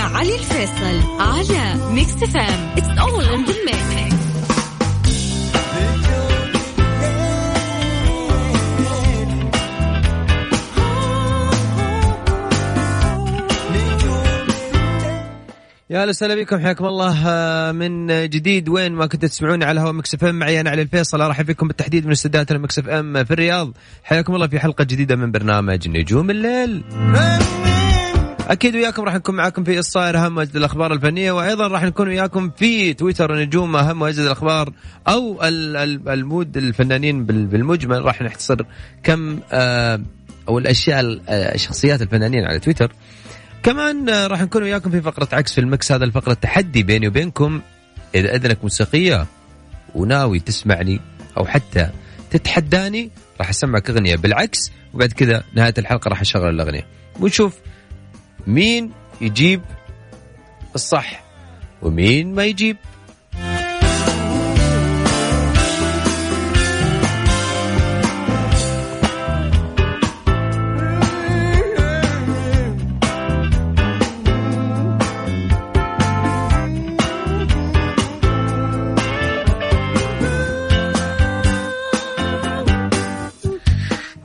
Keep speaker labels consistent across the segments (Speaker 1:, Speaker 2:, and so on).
Speaker 1: مع علي الفيصل على Mix FM it's all in the mix
Speaker 2: يا أهلا وسهلا بكم حياكم الله آه، من جديد. وين ما كنتوا تسمعوني على هوا Mix FM معي أنا علي الفيصل. أرحب بكم بالتحديد من استديوهات ال Mix FM في الرياض. حياكم الله في حلقة جديدة من برنامج نجوم الليل. أكيد وياكم راح نكون معاكم في الصاير أهم واجد الأخبار الفنية وأيضا راح نكون وياكم في تويتر نجوم أهم واجد الأخبار أو ال- ال- ال mood الفنانين بال- بالمجمل راح نختصر لكم آه، أو الأشياء ال- آه، شخصيات الفنانين على تويتر. كمان آه، راح نكون وياكم في فقرة عكس في ال mix هذا الفقرة تحدي بيني وبينكم. إذا أذنك موسيقية وناوي تسمعني أو حتى تتحداني راح أسمعك أغنية بالعكس وبعد كذا نهاية الحلقة راح أشغل الأغنية. ونشوف مين يجيب الصح ومين ما يجيب؟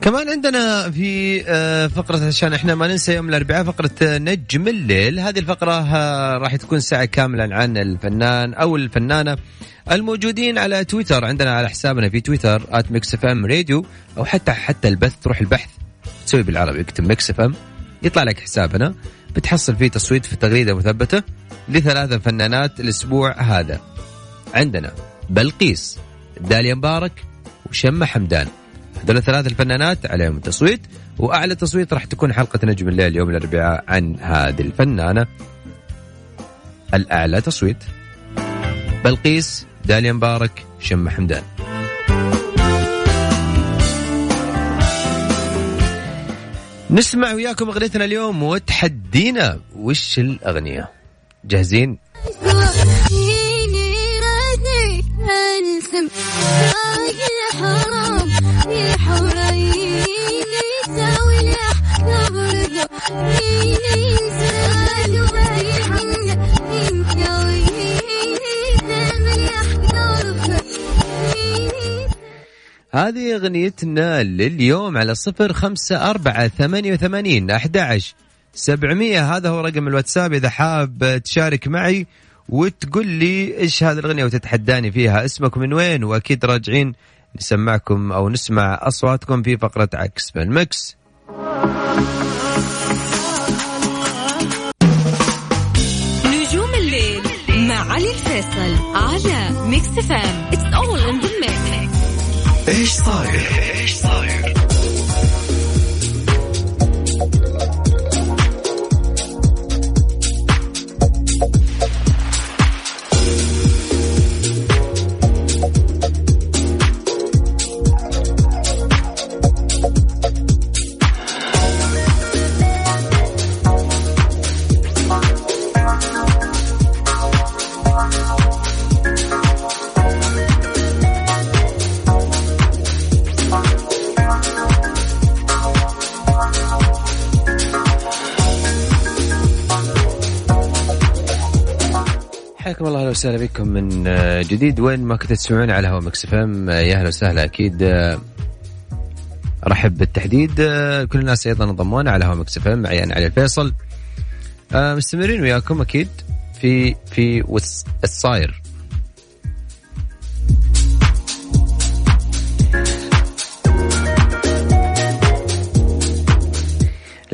Speaker 2: كمان عندنا في آه، فقرة عشان إحنا ما ننسى يوم الأربعاء فقرة آه، نجم الليل. هذه الفقرة آه، راح تكون ساعة كاملة عن الفنان أو الفنانة الموجودين على تويتر. عندنا على حسابنا في تويتر at Mix FM Radio أو حتى حتى البث تروح البحث تسوي بالعربي اكتب Mix FM يطلع لك حسابنا. بتحصل فيه تصويت في تغريدة مثبتة لثلاثة فنانات الأسبوع هذا. عندنا بلقيس داليا مبارك وشمة حمدان. هذول الثلاث الفنانات عليهم التصويت واعلى تصويت راح تكون حلقه نجم الليل يوم الاربعاء عن هذه الفنانه الاعلى تصويت بلقيس داليا مبارك شمة حمدان نسمع وياكم اغنيتنا اليوم وتحدينا وش الاغنيه جاهزين هذه أغنيتنا لليوم على صفر خمسة أربعة ثمانية وثمانين أحد سبعمية هذا هو رقم الواتساب. إذا حاب تشارك معي وتقول لي إيش هذه الأغنية وتتحداني فيها اسمك من وين؟ وأكيد راجعين نسمعكم أو نسمع أصواتكم في فقرة عكس بال mix
Speaker 1: نجوم الليل مع علي الفيصل على Mix FM it's all in
Speaker 3: the صاير؟ إيش صاير؟
Speaker 2: حياكم الله أهلا وسهلا بكم من آه، جديد. وين ما كنتوا تسمعون على هوا Mix FM يا أهلا وسهلا أكيد آه، أرحب بالتحديد. آه، كل الناس أيضا انضموا لنا على هوا Mix FM معي أنا علي الفيصل. آه، مستمرين وياكم أكيد في في الصاير.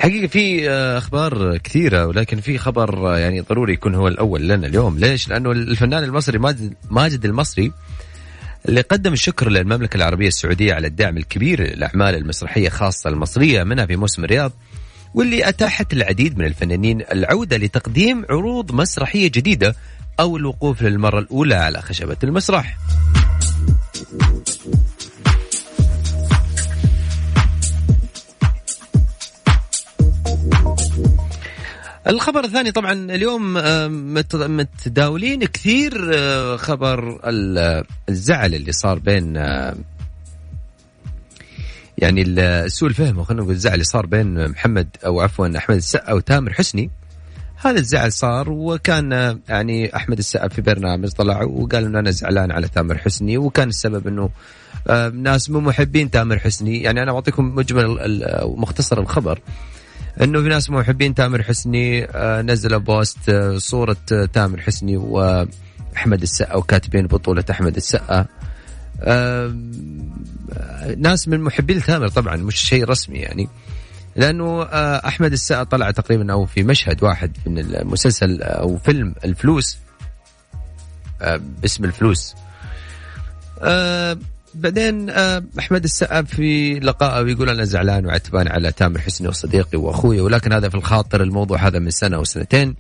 Speaker 2: الحقيقة في آه، أخبار كثيرة ولكن في خبر آه، يعني ضروري يكون هو الأول لنا اليوم ليش لأنه الفنان المصري ماجد المصري اللي قدم الشكر للمملكة العربية السعودية على الدعم الكبير للأعمال المسرحية خاصة المصرية منها في موسم الرياض واللي أتاحت للعديد من الفنانين العودة لتقديم عروض مسرحية جديدة أو الوقوف للمرة الأولى على خشبة المسرح. الخبر الثاني طبعا اليوم آه، مت- متداولين كثير آه، خبر ال- الزعل اللي صار بين آه، يعني سوء الفهم خلينا نقول الزعل اللي صار بين محمد أو عفوا أحمد السقا وتامر حسني. هذا الزعل صار وكان يعني أحمد السقا في برنامج طلع وقال إنه أنا زعلان على تامر حسني وكان السبب إنه ناس مو محبين تامر حسني. يعني أنا بعطيكم مجمل مختصر الخبر. إنه في ناس محبين تامر حسني آه، نزلوا بوست آه، صورة آه، تامر حسني واحمد السقا وكاتبين بطولة أحمد السقا. ناس من محبين تامر طبعا مش شيء رسمي يعني. لأنه أحمد السقا طلع تقريبا أو في مشهد واحد من المسلسل أو فيلم الفلوس. باسم الفلوس. بعدين آه، أحمد السقا في لقائه يقول أنا زعلان وعتبان على تامر حسني وصديقي وأخوي ولكن هذا في الخاطر الموضوع هذا من سنة أو سنتين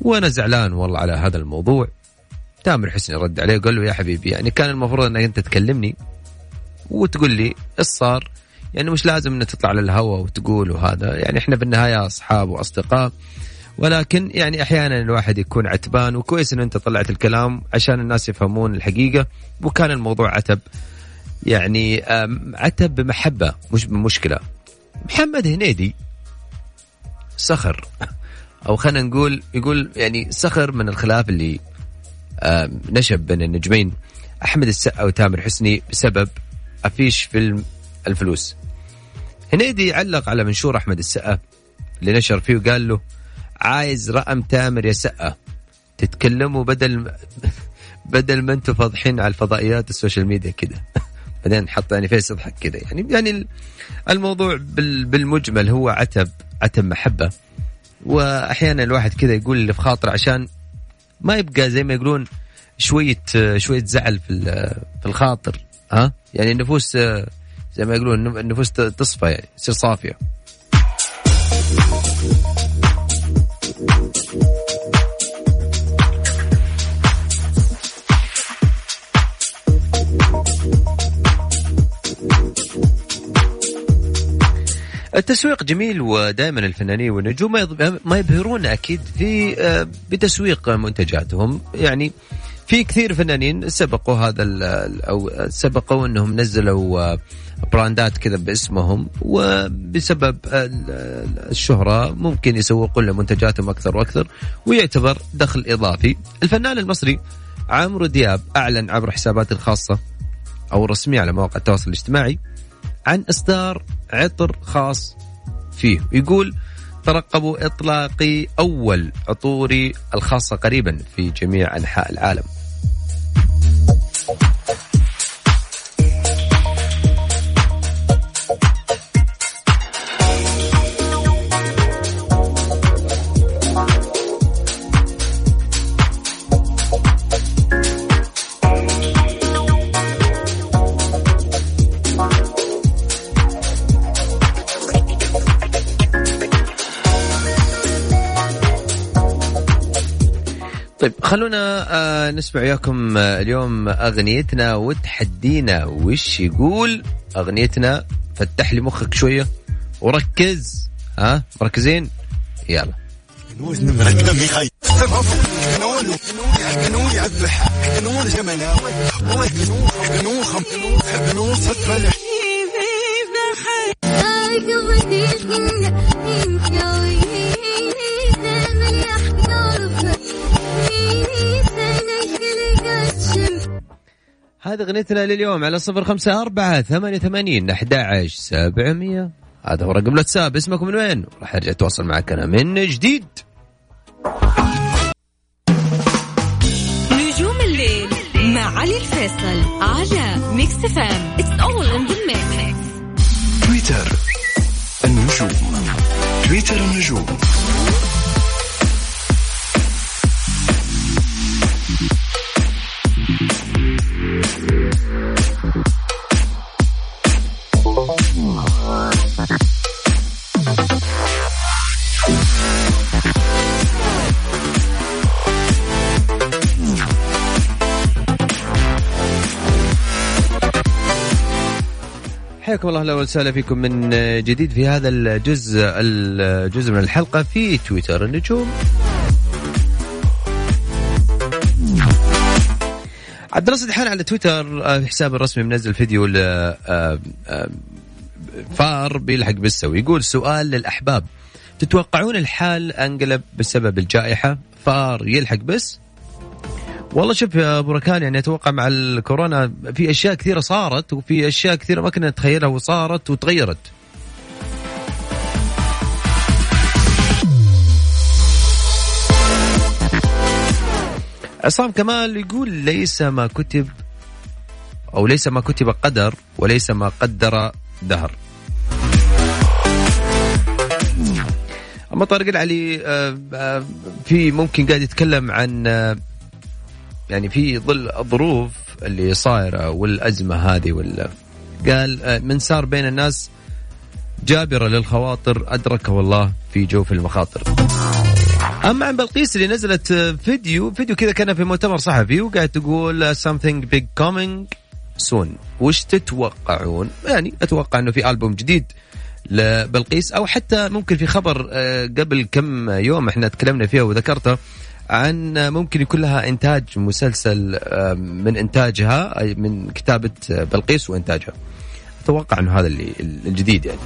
Speaker 2: وأنا زعلان والله على هذا الموضوع. تامر حسني رد عليه قال له يا حبيبي يعني كان المفروض إنك أنت تكلمني وتقول لي إيش صار؟ يعني مش لازم إنك تطلع على الهواء وتقول وهذا يعني إحنا بالنهاية أصحاب وأصدقاء. ولكن يعني أحيانا الواحد يكون عتبان وكويس إنه أنت طلعت الكلام عشان الناس يفهمون الحقيقة وكان الموضوع عتب. يعني عتب بمحبة مش بمشكلة. محمد هنيدي سخر أو خلينا نقول يقول يعني سخر من الخلاف اللي نشب بين النجمين أحمد السقا وتامر حسني بسبب أفيش فيلم الفلوس. هنيدي علق على منشور أحمد السقا اللي نشر فيه وقال له عايز رقم تامر يا سقا. تتكلموا بدل بدل ما أنتم فاضحين على الفضائيات ال social media كده. بعدين حط يعني face يضحك كده يعني يعني ال- الموضوع بال- بالمجمل هو عتب عتب محبة. وأحيانا الواحد كذا يقول اللي في خاطره عشان ما يبقى زي ما يقولون شوية شوية زعل في في الخاطر. ها؟ يعني النفوس زي ما يقولون النفوس تصفى يعني تصير صافية. التسويق جميل ودائما الفنانين والنجوم ما يبهرون أكيد في آه، بتسويق منتجاتهم. يعني في كثير فنانين سبقوا هذا أو سبقوا أنهم نزلوا آه، براندات كذا باسمهم وبسبب ال- ال- الشهرة ممكن يسوقون لمنتجاتهم أكثر وأكثر ويعتبر دخل إضافي. الفنان المصري عمرو دياب أعلن عبر حساباته الخاصة أو الرسمية على مواقع التواصل الاجتماعي عن إصدار عطر خاص فيه. يقول ترقبوا إطلاقي أول عطوري الخاصة قريبا في جميع أنحاء العالم. طيب خلونا آه نسمع وياكم آه اليوم اغنيتنا وتحدينا وش يقول اغنيتنا فتح لي مخك شوية وركز ها مركزين يلا هذه اغنيتنا لليوم على صفر خمسة أربعة ثمانية ثمانين أحد عشر سبعمية. هذا هو رقم الواتساب. اسمكم من وين؟ راح أرجع أتواصل معك أنا من جديد.
Speaker 1: نجوم الليل مع علي الفيصل على Mix FM it's all in the mix
Speaker 3: تويتر النجوم. تويتر النجوم.
Speaker 2: حياكم الله أهلا وسهلا فيكم من جديد في هذا الجزء الجزء من الحلقة في تويتر النجوم. عبد الله سدحان على تويتر آه، في حسابه الرسمي منزل فيديو ل آه، آه، فار بيلحق بالسوي. يقول سؤال للأحباب. تتوقعون الحال أنقلب بسبب الجائحة؟ فار يلحق بس والله شوف يا أبو ركان يعني أتوقع مع الكورونا في أشياء كثيرة صارت وفي أشياء كثيرة ما كنا نتخيلها وصارت وتغيرت. عصام كمال يقول ليس ما كتب أو ليس ما كتب قدر وليس ما قدر دهر. أما طارق العلي آه، آه، في ممكن قاعد يتكلم عن آه، يعني في ظل الظروف اللي صايرة والأزمة هذه ولا قال آه، من سار بين الناس جابره للخواطر أدركه الله في جوف المخاطر. أما عن بلقيس اللي نزلت آه، فيديو فيديو كذا كان في مؤتمر صحفي وقاعد تقول آه، something big coming soon وش تتوقعون؟ يعني أتوقع إنه في ألبوم جديد لبلقيس أو حتى ممكن في خبر آه، قبل كم يوم إحنا تكلمنا فيها وذكرته عن ممكن يكون لها إنتاج مسلسل من إنتاجها أي من كتابة آه، بلقيس وإنتاجها. أتوقع إنه هذا اللي الجديد يعني.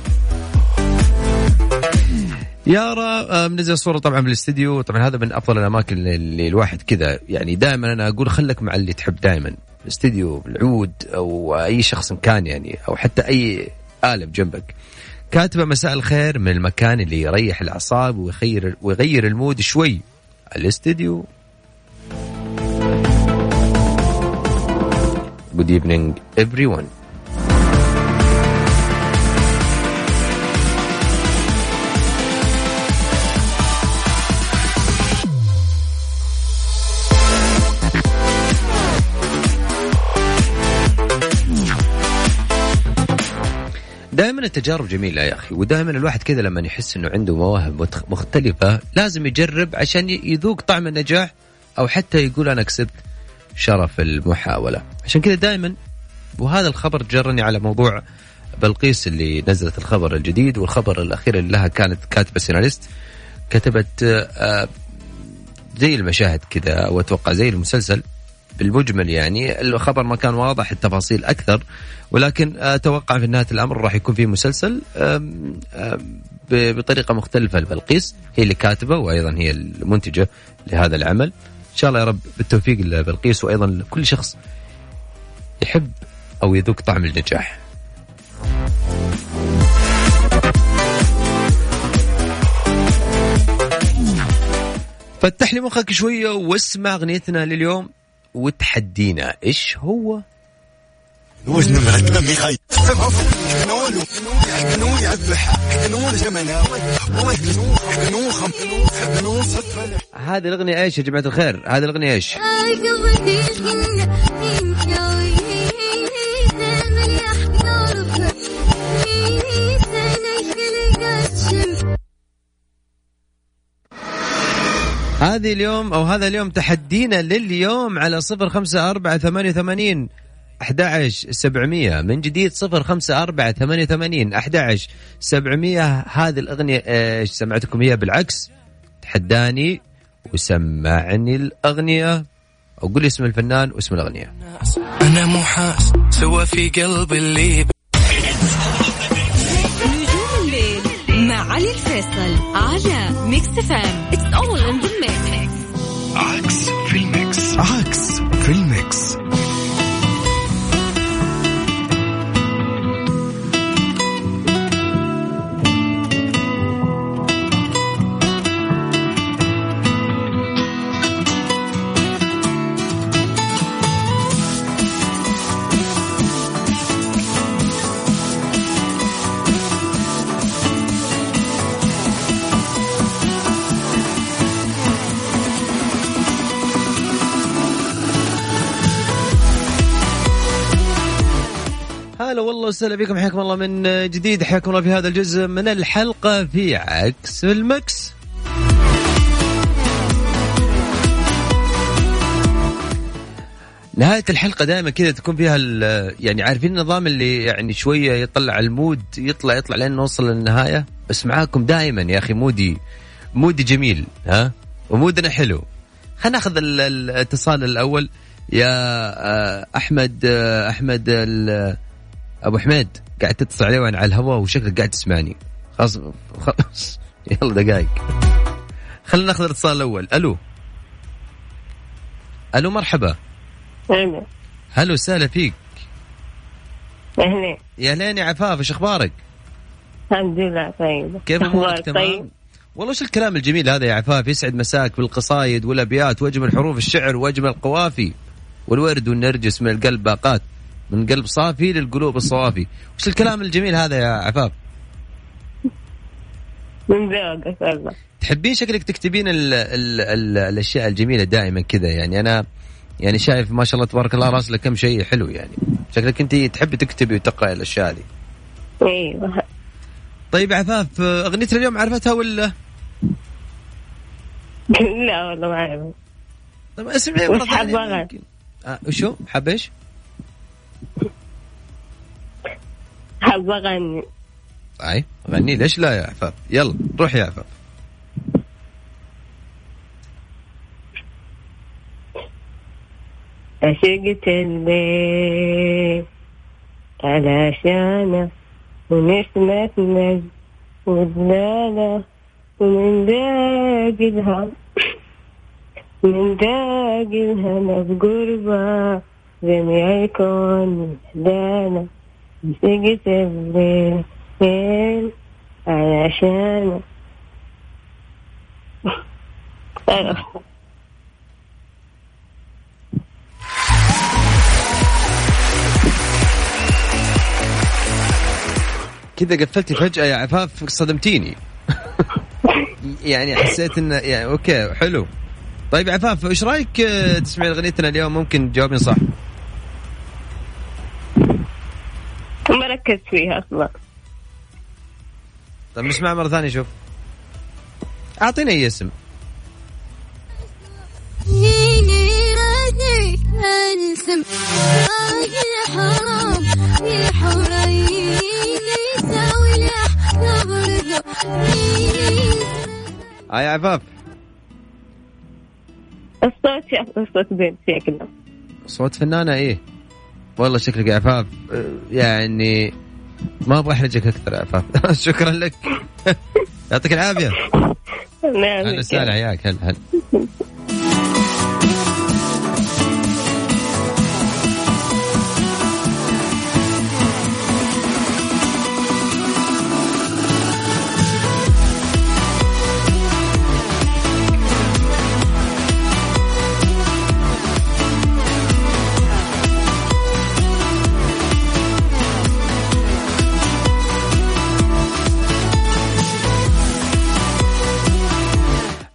Speaker 2: يارا آه، منزل صورة طبعا من الاستديو طبعا هذا من أفضل الأماكن اللي الواحد كذا يعني دائما أنا أقول خلك مع اللي تحب دائما الاستديو العود أو أي شخص كان يعني أو حتى أي آلة جنبك كاتبة مساء الخير من المكان اللي يريح الأعصاب ويغير ويغير المود شوي الاستديو Good evening everyone دائما التجارب جميلة يا أخي ودائما الواحد كذا لما يحس أنه عنده مواهب مختلفة لازم يجرب عشان يذوق طعم النجاح أو حتى يقول أنا كسبت شرف المحاولة. عشان كذا دائما وهذا الخبر جرني على موضوع بلقيس اللي نزلت الخبر الجديد والخبر الأخير اللي لها كانت كاتبة سيناريست كتبت آه، زي المشاهد كذا أو أتوقع زي المسلسل. بالمجمل يعني. الخبر ما كان واضح التفاصيل أكثر. ولكن أتوقع في نهاية الأمر راح يكون في مسلسل بطريقة مختلفة. لبلقيس هي اللي كاتبه وأيضا هي المنتجة لهذا العمل. إن شاء الله يا رب بالتوفيق لبلقيس وأيضا لكل شخص يحب أو يذوق طعم النجاح. فتح لي مخك شوية واسمع أغنيتنا لليوم. وتحدينا إيش هو؟ هذه الأغنية إيش يا جماعة الخير؟ هذه
Speaker 4: الأغنية إيش؟
Speaker 2: هذه اليوم أو هذا اليوم تحدينا لليوم على صفر خمسة أربعة ثمانية وثمانين أحد عشر سبعمية. من جديد صفر خمسة أربعة ثمانية وثمانين أحد عشر سبعمية. هذه الأغنية إيش سمعتكم هي بالعكس تحداني وسمعني الأغنية. أو قول لي اسم الفنان واسم الأغنية.
Speaker 5: أنا مو حاس سوى في قلبي اللي
Speaker 1: نجوم الليل مع علي الفيصل على Mix FM it's all in the mix
Speaker 3: عكس في ال mix عكس
Speaker 2: هلا والله وسهلا بكم. حياكم الله من جديد. حياكم الله في هذا الجزء من الحلقة في عكس ال mix. نهاية الحلقة دائما كذا تكون فيها يعني عارفين النظام اللي يعني شوية يطلع ال mood يطلع يطلع لين نوصل للنهاية. بس معاكم دائما يا أخي مودي مودي جميل ها؟ ومودنا حلو. خلينا ناخذ ال- ال- الاتصال الأول. يا آه، أحمد آه، أحمد أبو حميد قاعد تتصل عليه وأنا على الهواء وشكلك قاعد تسمعني. خلاص خلاص. يلا دقائق خلينا ناخذ الاتصال الأول. ألو. ألو مرحبا.
Speaker 6: أهلا.
Speaker 2: هلو وسهلا فيك.
Speaker 6: أهلا
Speaker 2: يا هلين يا عفاف إيش أخبارك؟
Speaker 6: الحمد لله طيب.
Speaker 2: كيف
Speaker 6: أمورك؟
Speaker 2: تمام؟
Speaker 6: طيب.
Speaker 2: والله وش الكلام الجميل هذا يا عفاف؟ يسعد مساك بالقصايد والأبيات واجمل حروف الشعر واجمل القوافي والورد والنرجس من القلب باقات. من قلب صافي للقلوب الصوافي. وش الكلام الجميل هذا يا عفاف؟
Speaker 6: من ذوقك والله
Speaker 2: تحبين شكلك تكتبين ال ال ال الأشياء الجميلة دائما كذا يعني. أنا يعني شايف ما شاء الله تبارك الله راسلك كم شيء حلو يعني. شكلك انت تحبي تكتبي وتقرأي الأشياء هذه.
Speaker 6: أيوه
Speaker 2: طيب عفاف أغنيتنا اليوم عرفتها ولا؟
Speaker 6: لا والله ما أعرف.
Speaker 2: طيب اسمعي
Speaker 6: وش
Speaker 2: مرة ثانية
Speaker 6: حابة أغني؟
Speaker 2: يمكن. آه وشو؟ حاب إيش؟
Speaker 6: حابة أغني
Speaker 2: أي غني ليش لا يا عفاف؟ يلا روح يا عفاف.
Speaker 6: عشقت الليل علشانه ونسمة نجم ودلالة ومن داق الهم من داق الهنا بقربة جميع الكون محدانا عشقت الليل علشانه
Speaker 2: كذا قفلتي فجأة يا عفاف صدمتيني. يعني حسيت انه يعني أوكي حلو. طيب عفاف إيش رأيك آه، تسمعين أغنيتنا اليوم؟ ممكن تجاوبين صح.
Speaker 6: ما ركزت فيها أصلا.
Speaker 2: طيب نسمع مرة ثانية شوف. اعطينا أي اسم.
Speaker 4: السم راجل حرام يا
Speaker 2: يا عفاف
Speaker 6: الصوت شكله صوت بنت شكله
Speaker 2: صوت فنانة إيه. والله شكلك يا عفاف يعني ما أبغى احرجك أكثر يا عفاف. شكرا لك. يعطيك العافية.
Speaker 6: نعم
Speaker 2: أهلا وسهلا حياك. هلا هلا.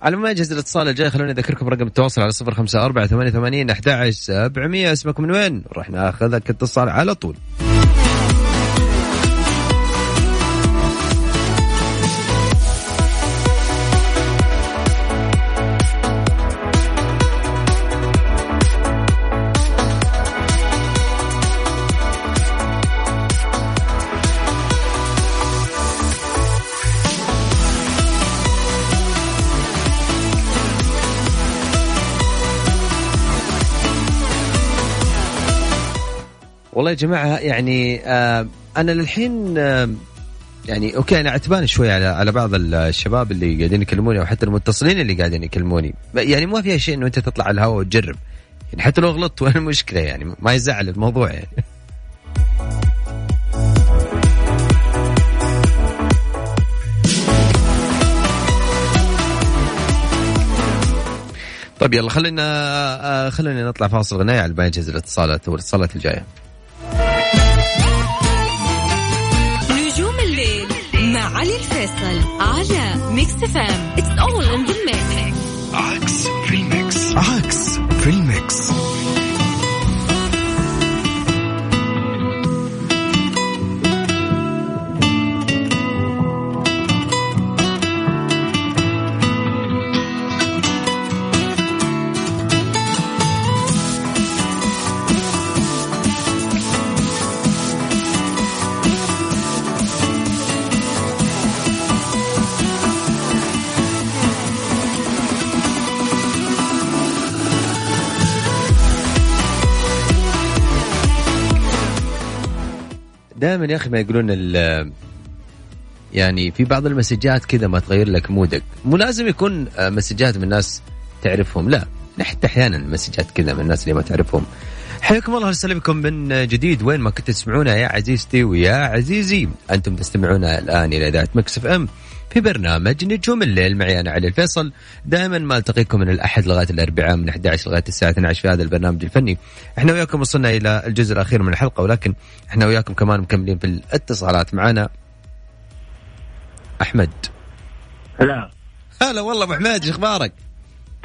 Speaker 2: على ما يجهز الاتصال الجاي خلوني أذكركم رقم التواصل على صفر خمسة أربعة ثمانية وثمانين أحد عشر سبعمية اسمك من وين؟ راح ناخذك اتصال على طول. يا جماعة يعني آه أنا للحين آه يعني أوكي أنا عتبان شوي على على بعض الشباب اللي قاعدين يكلموني أو حتى المتصلين اللي قاعدين يكلموني. يعني ما فيها شيء إنه أنت تطلع على الهواء وتجرب. يعني حتى لو غلطت وين المشكلة؟ يعني ما يزعل الموضوع يعني. طيب يلا خلينا آه خلينا نطلع فاصل غناية على ما يجهز الاتصالات والاتصالات
Speaker 1: الجاية. على Mix FM it's all in the mix
Speaker 3: عكس في ال mix عكس في
Speaker 2: دائما يا أخي ما يقولون ال يعني في بعض المسجات كذا ما تغير لك mood ك. مو لازم يكون آه، مسجات من ناس تعرفهم لا. حتى أحيانا مسجات كذا من الناس اللي ما تعرفهم. حياكم الله وسهلا بكم من جديد. وين ما كنت تسمعونا يا عزيزتي ويا عزيزي أنتم تستمعون الآن إلى إذاعة Mix FM. في برنامج نجوم الليل معي أنا علي الفيصل. دائما ما ألتقيكم من الأحد لغاية الأربعاء من 11 لغاية الساعة 12 في هذا البرنامج الفني. إحنا وياكم وصلنا إلى الجزء الأخير من الحلقة ولكن إحنا وياكم كمان مكملين في الاتصالات. معنا أحمد.
Speaker 7: هلا.
Speaker 2: هلا والله أبو حميد أخبارك؟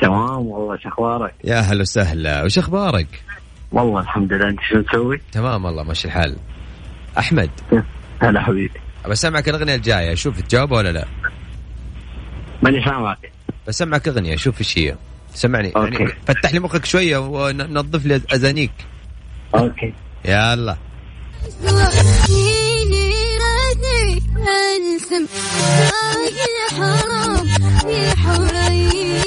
Speaker 7: تمام والله شو أخبارك؟
Speaker 2: يا هلا وسهلا. وش أخبارك؟
Speaker 7: والله الحمد لله أنت شو تسوي؟
Speaker 2: تمام والله ماشي الحال. أحمد.
Speaker 7: هلا حبيبي.
Speaker 2: بسمعك الأغنية الجاية شوف تجاوب ولا لا.
Speaker 7: ماني سامعك
Speaker 2: بسمعك أغنية شوف إيش هي. سمعني يعني
Speaker 7: أوكي.
Speaker 2: فتح لي مخك شوية ونظف لي أذانيك.
Speaker 7: أوكي.
Speaker 2: يلا.
Speaker 4: حرام يا حريني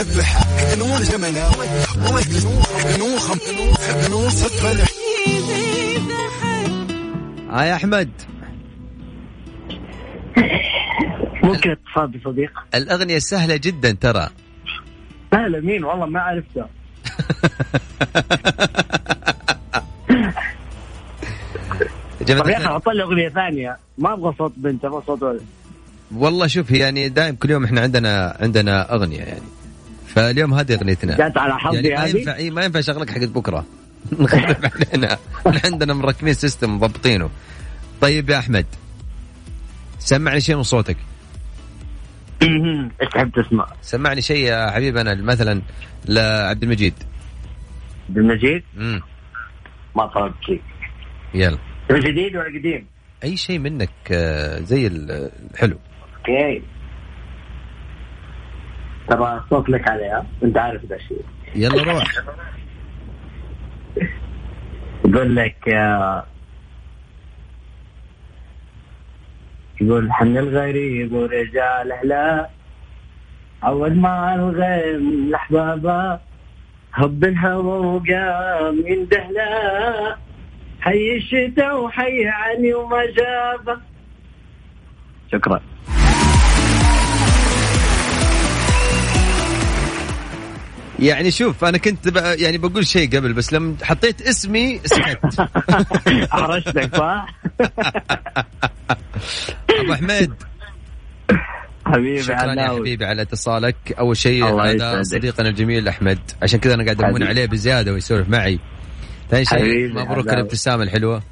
Speaker 3: يذبح جمناوي
Speaker 2: ها يا أحمد.
Speaker 7: ممكن اتصال بصديق؟
Speaker 2: الأغنية سهلة جدا ترى.
Speaker 7: لا مين؟ والله ما عرفته طب يا أخي لي أغنية ثانية. ما أبغى صوت بنت أبغى صوت ولد.
Speaker 2: والله شوف يعني دائم كل يوم إحنا عندنا عندنا أغنية يعني. فاليوم هذه اغنيتنا
Speaker 7: جات على حظي
Speaker 2: يعني ما ينفع إيه ما ينفع اشغلك حقت بكرة. نخرب علينا. إحنا عندنا مركبين system مضبطينه. طيب يا أحمد سمعني شيء من صوتك.
Speaker 7: إيش تحب تسمع؟
Speaker 2: سمعني شيء يا حبيبي أنا مثلا لعبد المجيد.
Speaker 7: بالمجيد
Speaker 2: امم
Speaker 7: ما طلبت شيء
Speaker 2: يلا.
Speaker 7: جديد ولا قديم؟
Speaker 2: أي شيء منك آه، زي ال- الحلو.
Speaker 7: okay. ترى الصوت لك عليها أنت عارف ذا الشيء
Speaker 2: يلا روح.
Speaker 7: يقول لك آه، يقول حن الغريب ورجال اهله عود مع الغيم الاحبابه هب الهوى وقام يندهله حي الشتاء وحي عني وما جابه شكرا
Speaker 2: يعني شوف أنا كنت. يعني بقول شيء قبل بس لما حطيت اسمي سكت
Speaker 7: احرجتك صح؟
Speaker 2: أبو حميد
Speaker 7: حبيبي
Speaker 2: شكرا يا حبيبي على اتصالك أول شيء هذا. صديقنا الجميل أحمد عشان كذا أنا قاعد
Speaker 7: أمون.
Speaker 2: عليه بزيادة ويسولف معي ثاني شيء
Speaker 7: حبيبي
Speaker 2: مبروك. الابتسامة الحلوة.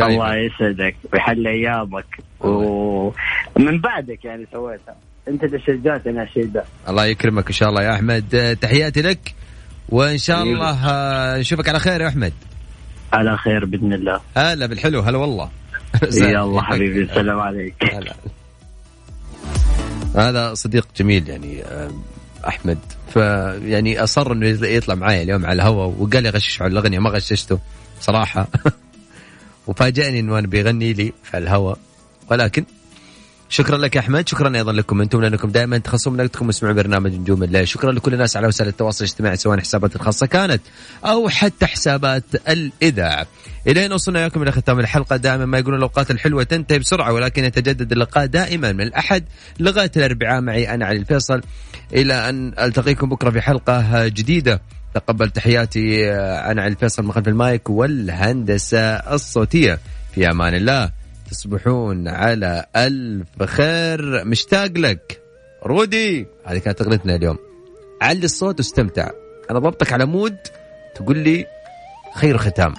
Speaker 7: الله يسعدك ويحل أيامك. ومن بعدك يعني سويتها. أنت اللي شجعتني على الشيء ده.
Speaker 2: الله يكرمك إن شاء الله يا أحمد. آه، تحياتي لك. وإن شاء. الله آه، نشوفك على خير يا أحمد.
Speaker 7: على خير بإذن الله.
Speaker 2: هلا بالحلو هلا والله.
Speaker 7: يلا حبيبي السلام عليك.
Speaker 2: هلا. هذا صديق جميل يعني آه، أحمد. فيعني أصر إنه يطلع معي اليوم على الهواء وقال لي غشش على الأغنية ما غششته صراحة. وفاجأني إنه أنا بيغني لي على الهواء ولكن شكرا لك يا أحمد شكرا أيضا لكم أنتم لأنكم دائما تخصصون وقتكم واسمعوا برنامج نجوم الليل. شكرا لكل الناس على وسائل التواصل الاجتماعي سواء حسابات الخاصة كانت أو حتى حسابات الإذاعة. الين وصلنا وياكم إلى ختام الحلقة. دائما ما يقولون الأوقات الحلوة تنتهي بسرعة ولكن يتجدد اللقاء دائما من الأحد لغاية الأربعاء. معي أنا علي الفيصل إلى أن ألتقيكم بكرة في حلقة جديدة. تقبل تحياتي أنا علي الفيصل من خلف المايك والهندسة الصوتية. في أمان الله. تصبحون على ألف خير. مشتاق لك. رودي هذه كانت أغنيتنا اليوم. علي الصوت واستمتع. أنا ضبطك على مود تقول لي خير ختام